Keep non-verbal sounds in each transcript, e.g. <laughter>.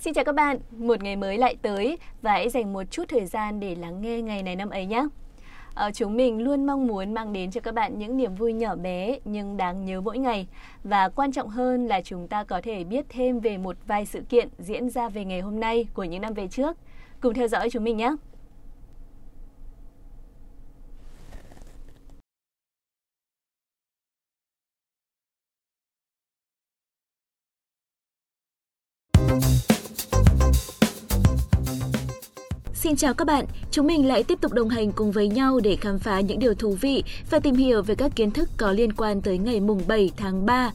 Xin chào các bạn, một ngày mới lại tới và hãy dành một chút thời gian để lắng nghe ngày này năm ấy nhé. À, chúng mình luôn mong muốn mang đến cho các bạn những niềm vui nhỏ bé nhưng đáng nhớ mỗi ngày và quan trọng hơn là chúng ta có thể biết thêm về một vài sự kiện diễn ra về ngày hôm nay của những năm về trước. Cùng theo dõi chúng mình nhé. Xin chào các bạn, chúng mình lại tiếp tục đồng hành cùng với nhau để khám phá những điều thú vị và tìm hiểu về các kiến thức có liên quan tới ngày mùng 7 tháng 3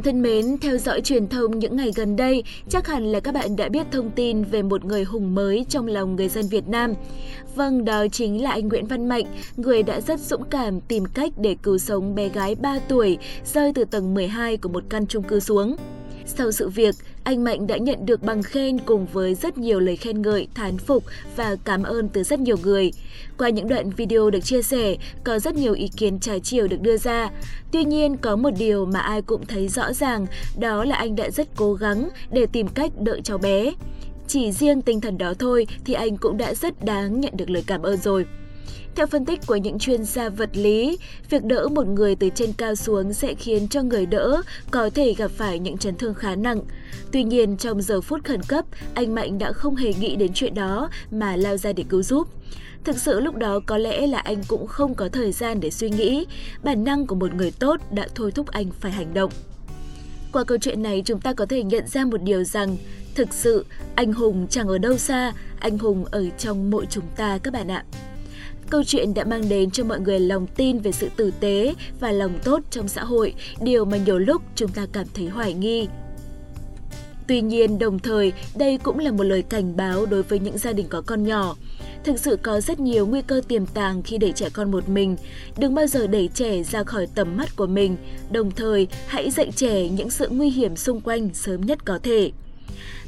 bạn thân mến, theo dõi truyền thông những ngày gần đây, chắc hẳn là các bạn đã biết thông tin về một người hùng mới trong lòng người dân Việt Nam. Vâng, đó chính là anh Nguyễn Văn Mạnh, người đã rất dũng cảm tìm cách để cứu sống bé gái 3 tuổi rơi từ tầng 12 của một căn chung cư xuống. Sau sự việc, anh Mạnh đã nhận được bằng khen cùng với rất nhiều lời khen ngợi, thán phục và cảm ơn từ rất nhiều người. Qua những đoạn video được chia sẻ, có rất nhiều ý kiến trái chiều được đưa ra. Tuy nhiên, có một điều mà ai cũng thấy rõ ràng, đó là anh đã rất cố gắng để tìm cách đợi cháu bé. Chỉ riêng tinh thần đó thôi thì anh cũng đã rất đáng nhận được lời cảm ơn rồi. Theo phân tích của những chuyên gia vật lý, việc đỡ một người từ trên cao xuống sẽ khiến cho người đỡ có thể gặp phải những chấn thương khá nặng. Tuy nhiên, trong giờ phút khẩn cấp, anh Mạnh đã không hề nghĩ đến chuyện đó mà lao ra để cứu giúp. Thực sự lúc đó có lẽ là anh cũng không có thời gian để suy nghĩ, bản năng của một người tốt đã thôi thúc anh phải hành động. Qua câu chuyện này chúng ta có thể nhận ra một điều rằng thực sự anh hùng chẳng ở đâu xa, anh hùng ở trong mỗi chúng ta các bạn ạ. Câu chuyện đã mang đến cho mọi người lòng tin về sự tử tế và lòng tốt trong xã hội, điều mà nhiều lúc chúng ta cảm thấy hoài nghi. Tuy nhiên, đồng thời, đây cũng là một lời cảnh báo đối với những gia đình có con nhỏ. Thực sự có rất nhiều nguy cơ tiềm tàng khi để trẻ con một mình. Đừng bao giờ đẩy trẻ ra khỏi tầm mắt của mình, đồng thời hãy dạy trẻ những sự nguy hiểm xung quanh sớm nhất có thể.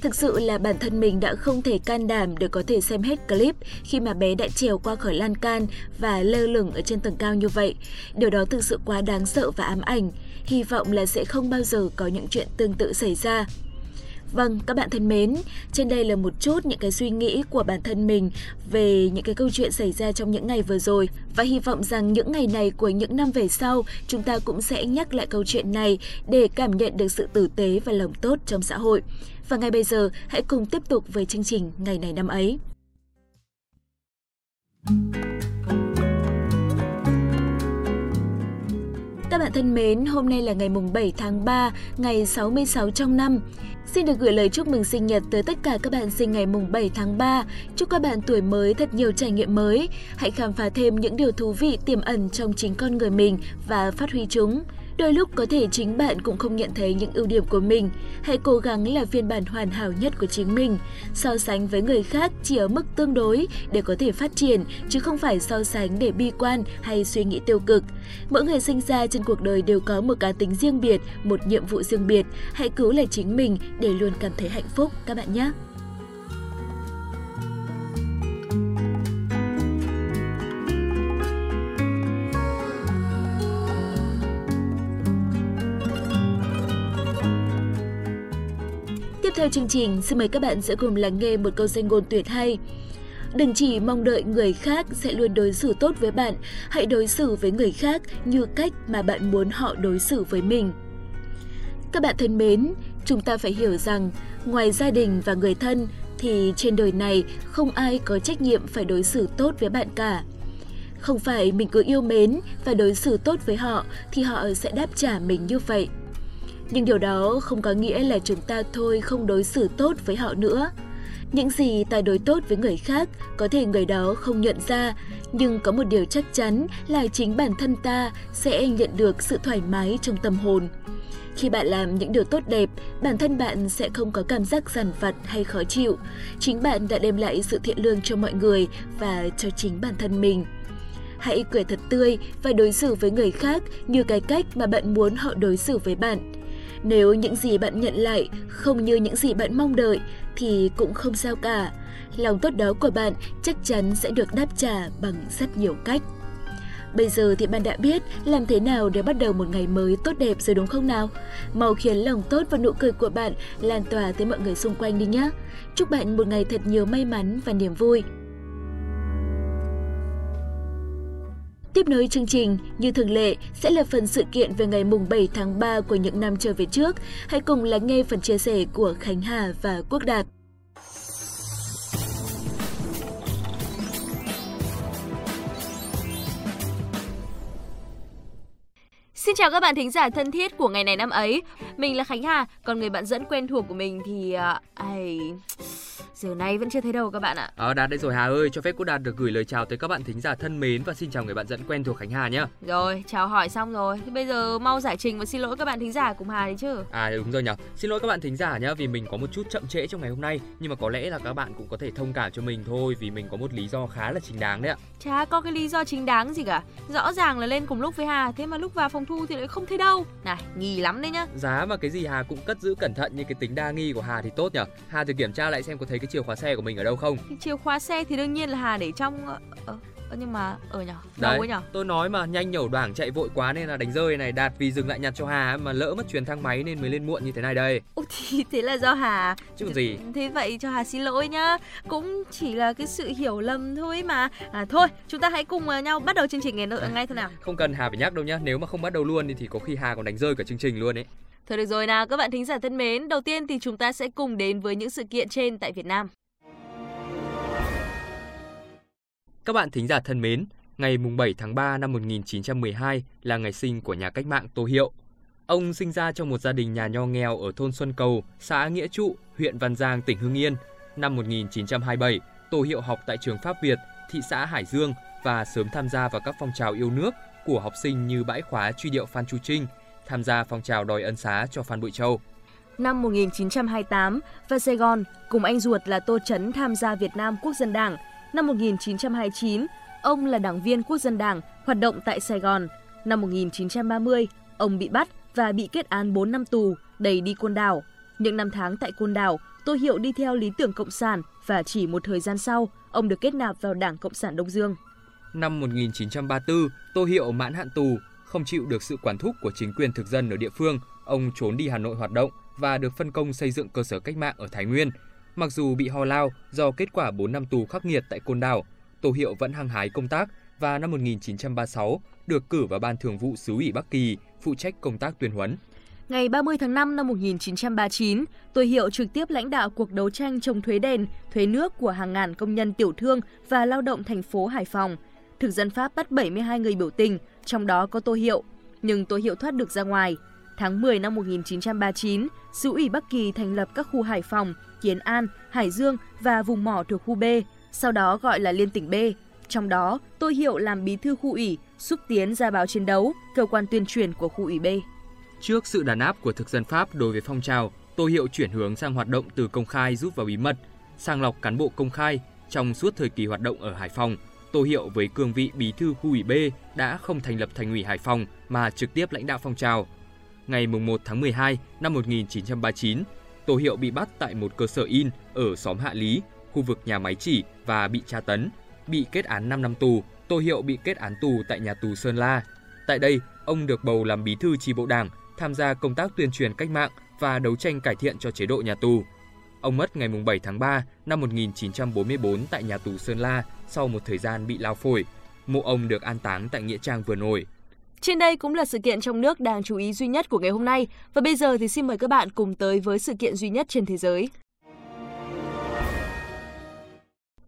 Thực sự là bản thân mình đã không thể can đảm để có thể xem hết clip khi mà bé đã trèo qua khỏi lan can và lơ lửng ở trên tầng cao như vậy. Điều đó thực sự quá đáng sợ và ám ảnh. Hy vọng là sẽ không bao giờ có những chuyện tương tự xảy ra. Vâng, các bạn thân mến, trên đây là một chút những cái suy nghĩ của bản thân mình về những cái câu chuyện xảy ra trong những ngày vừa rồi và hy vọng rằng những ngày này của những năm về sau chúng ta cũng sẽ nhắc lại câu chuyện này để cảm nhận được sự tử tế và lòng tốt trong xã hội. Và ngay bây giờ, hãy cùng tiếp tục với chương trình Ngày này năm ấy. Bạn thân mến, hôm nay là ngày mùng 7 tháng 3, ngày 66 trong năm. Xin được gửi lời chúc mừng sinh nhật tới tất cả các bạn sinh ngày mùng 7 tháng 3. Chúc các bạn tuổi mới thật nhiều trải nghiệm mới. Hãy khám phá thêm những điều thú vị tiềm ẩn trong chính con người mình và phát huy chúng. Đôi lúc có thể chính bạn cũng không nhận thấy những ưu điểm của mình. Hãy cố gắng là phiên bản hoàn hảo nhất của chính mình. So sánh với người khác chỉ ở mức tương đối để có thể phát triển, chứ không phải so sánh để bi quan hay suy nghĩ tiêu cực. Mỗi người sinh ra trên cuộc đời đều có một cá tính riêng biệt, một nhiệm vụ riêng biệt. Hãy cứu là chính mình để luôn cảm thấy hạnh phúc các bạn nhé. Theo chương trình, xin mời các bạn sẽ cùng lắng nghe một câu danh ngôn tuyệt hay. Đừng chỉ mong đợi người khác sẽ luôn đối xử tốt với bạn, hãy đối xử với người khác như cách mà bạn muốn họ đối xử với mình. Các bạn thân mến, chúng ta phải hiểu rằng ngoài gia đình và người thân thì trên đời này không ai có trách nhiệm phải đối xử tốt với bạn cả. Không phải mình cứ yêu mến và đối xử tốt với họ thì họ sẽ đáp trả mình như vậy. Nhưng điều đó không có nghĩa là chúng ta thôi không đối xử tốt với họ nữa. Những gì ta đối tốt với người khác có thể người đó không nhận ra, nhưng có một điều chắc chắn là chính bản thân ta sẽ nhận được sự thoải mái trong tâm hồn. Khi bạn làm những điều tốt đẹp, bản thân bạn sẽ không có cảm giác giàn vặt hay khó chịu. Chính bạn đã đem lại sự thiện lương cho mọi người và cho chính bản thân mình. Hãy cười thật tươi và đối xử với người khác như cái cách mà bạn muốn họ đối xử với bạn. Nếu những gì bạn nhận lại không như những gì bạn mong đợi, thì cũng không sao cả. Lòng tốt đó của bạn chắc chắn sẽ được đáp trả bằng rất nhiều cách. Bây giờ thì bạn đã biết làm thế nào để bắt đầu một ngày mới tốt đẹp rồi đúng không nào? Mau khiến lòng tốt và nụ cười của bạn lan tỏa tới mọi người xung quanh đi nhé. Chúc bạn một ngày thật nhiều may mắn và niềm vui. Tiếp nối chương trình, như thường lệ, sẽ là phần sự kiện về ngày mùng 7 tháng 3 của những năm trở về trước. Hãy cùng lắng nghe phần chia sẻ của Khánh Hà và Quốc Đạt. Xin chào các bạn thính giả thân thiết của ngày này năm ấy. Mình là Khánh Hà, còn người bạn dẫn quen thuộc của mình thì... À, uh, I... Giờ này vẫn chưa thấy đâu các bạn ạ. Ờ Đạt đây rồi Hà ơi, cho phép cô Đạt được gửi lời chào tới các bạn thính giả thân mến và xin chào người bạn dẫn quen thuộc Khánh Hà nhé. Rồi, chào hỏi xong rồi. Thì bây giờ mau giải trình và xin lỗi các bạn thính giả cùng Hà đi chứ. À đúng rồi nhỉ. Xin lỗi các bạn thính giả nhé vì mình có một chút chậm trễ trong ngày hôm nay, nhưng mà có lẽ là các bạn cũng có thể thông cảm cho mình thôi vì mình có một lý do khá là chính đáng đấy ạ. Chả có cái lý do chính đáng gì cả. Rõ ràng là lên cùng lúc với Hà, thế mà lúc vào phòng thu thì lại không thấy đâu. Này, nghi lắm đấy nhá. Giá mà cái gì Hà cũng cất giữ cẩn thận như cái tính đa nghi của Hà thì tốt nhỉ. Hà thử kiểm tra lại xem có thấy cái chìa khóa xe của mình ở đâu không? Chìa khóa xe thì đương nhiên là hà để trong ờ, ờ, ờ nhưng mà ở nhở đâu ấy nhở? tôi nói mà nhanh nhẩu đoảng chạy vội quá nên là đánh rơi này đạt vì dừng lại nhặt cho hà mà lỡ mất chuyến thang máy nên mới lên muộn như thế này đây. Ủa thì <laughs> thế là do hà chứ còn gì? Thế vậy cho hà xin lỗi nhá. Cũng chỉ là cái sự hiểu lầm thôi mà. À, thôi chúng ta hãy cùng ờ, nhau bắt đầu chương trình ngay, ngay thôi nào. Không cần hà phải nhắc đâu nhá nếu mà không bắt đầu luôn thì có khi hà còn đánh rơi cả chương trình luôn ấy Thôi được rồi nào các bạn thính giả thân mến, đầu tiên thì chúng ta sẽ cùng đến với những sự kiện trên tại Việt Nam. Các bạn thính giả thân mến, ngày 7 tháng 3 năm 1912 là ngày sinh của nhà cách mạng Tô Hiệu. Ông sinh ra trong một gia đình nhà nho nghèo ở thôn Xuân Cầu, xã Nghĩa Trụ, huyện Văn Giang, tỉnh Hưng Yên. Năm 1927, Tô Hiệu học tại trường Pháp Việt, thị xã Hải Dương và sớm tham gia vào các phong trào yêu nước của học sinh như bãi khóa truy điệu Phan Chu Trinh, tham gia phong trào đòi ân xá cho Phan Bội Châu. Năm 1928, vào Sài Gòn, cùng anh ruột là Tô Chấn tham gia Việt Nam Quốc dân Đảng – Năm 1929, ông là đảng viên quốc dân đảng, hoạt động tại Sài Gòn. Năm 1930, ông bị bắt và bị kết án 4 năm tù, đẩy đi Côn Đảo. Những năm tháng tại Côn Đảo, Tô Hiệu đi theo lý tưởng Cộng sản và chỉ một thời gian sau, ông được kết nạp vào Đảng Cộng sản Đông Dương. Năm 1934, Tô Hiệu mãn hạn tù, không chịu được sự quản thúc của chính quyền thực dân ở địa phương, ông trốn đi Hà Nội hoạt động và được phân công xây dựng cơ sở cách mạng ở Thái Nguyên – Mặc dù bị ho lao do kết quả 4 năm tù khắc nghiệt tại Côn Đảo, Tô Hiệu vẫn hăng hái công tác và năm 1936 được cử vào Ban Thường vụ xứ ủy Bắc Kỳ, phụ trách công tác tuyên huấn. Ngày 30 tháng 5 năm 1939, Tô Hiệu trực tiếp lãnh đạo cuộc đấu tranh chống thuế đền, thuế nước của hàng ngàn công nhân tiểu thương và lao động thành phố Hải Phòng. Thực dân Pháp bắt 72 người biểu tình, trong đó có Tô Hiệu, nhưng Tô Hiệu thoát được ra ngoài. Tháng 10 năm 1939, Sứ ủy Bắc Kỳ thành lập các khu Hải Phòng, Kiến An, Hải Dương và vùng mỏ thuộc khu B, sau đó gọi là Liên tỉnh B. Trong đó, Tô Hiệu làm bí thư khu ủy, xúc tiến ra báo chiến đấu, cơ quan tuyên truyền của khu ủy B. Trước sự đàn áp của thực dân Pháp đối với phong trào, Tô Hiệu chuyển hướng sang hoạt động từ công khai rút vào bí mật, sàng lọc cán bộ công khai trong suốt thời kỳ hoạt động ở Hải Phòng. Tô Hiệu với cương vị bí thư khu ủy B đã không thành lập thành ủy Hải Phòng mà trực tiếp lãnh đạo phong trào. Ngày 1 tháng 12 năm 1939, Tô Hiệu bị bắt tại một cơ sở in ở xóm Hạ Lý, khu vực nhà máy chỉ và bị tra tấn, bị kết án 5 năm tù. Tô Hiệu bị kết án tù tại nhà tù Sơn La. Tại đây, ông được bầu làm bí thư chi bộ đảng, tham gia công tác tuyên truyền cách mạng và đấu tranh cải thiện cho chế độ nhà tù. Ông mất ngày 7 tháng 3 năm 1944 tại nhà tù Sơn La sau một thời gian bị lao phổi. Mộ ông được an táng tại Nghĩa Trang Vừa Nổi. Trên đây cũng là sự kiện trong nước đáng chú ý duy nhất của ngày hôm nay. Và bây giờ thì xin mời các bạn cùng tới với sự kiện duy nhất trên thế giới.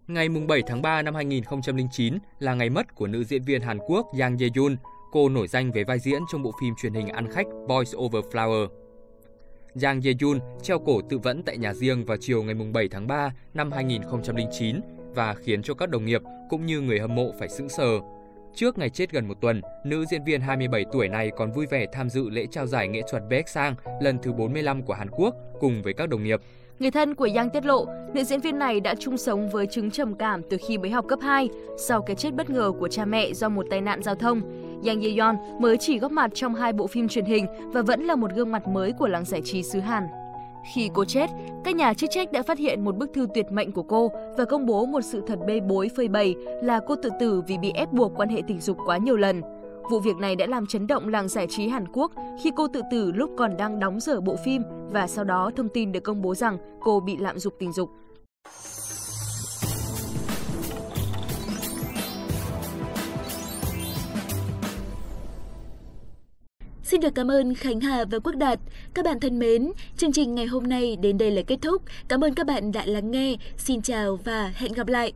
Ngày 7 tháng 3 năm 2009 là ngày mất của nữ diễn viên Hàn Quốc Yang Ye-yoon. Cô nổi danh với vai diễn trong bộ phim truyền hình ăn khách Boys Over Flower. Yang Ye-jun treo cổ tự vẫn tại nhà riêng vào chiều ngày 7 tháng 3 năm 2009 và khiến cho các đồng nghiệp cũng như người hâm mộ phải sững sờ Trước ngày chết gần một tuần, nữ diễn viên 27 tuổi này còn vui vẻ tham dự lễ trao giải nghệ thuật Baek Sang lần thứ 45 của Hàn Quốc cùng với các đồng nghiệp. Người thân của Yang tiết lộ, nữ diễn viên này đã chung sống với chứng trầm cảm từ khi mới học cấp 2, sau cái chết bất ngờ của cha mẹ do một tai nạn giao thông. Yang Ye-yeon mới chỉ góp mặt trong hai bộ phim truyền hình và vẫn là một gương mặt mới của làng giải trí xứ Hàn. Khi cô chết, các nhà chức trách đã phát hiện một bức thư tuyệt mệnh của cô và công bố một sự thật bê bối phơi bày là cô tự tử vì bị ép buộc quan hệ tình dục quá nhiều lần. Vụ việc này đã làm chấn động làng giải trí Hàn Quốc khi cô tự tử lúc còn đang đóng dở bộ phim và sau đó thông tin được công bố rằng cô bị lạm dụng tình dục. Xin được cảm ơn Khánh Hà và Quốc Đạt. Các bạn thân mến, chương trình ngày hôm nay đến đây là kết thúc. Cảm ơn các bạn đã lắng nghe. Xin chào và hẹn gặp lại.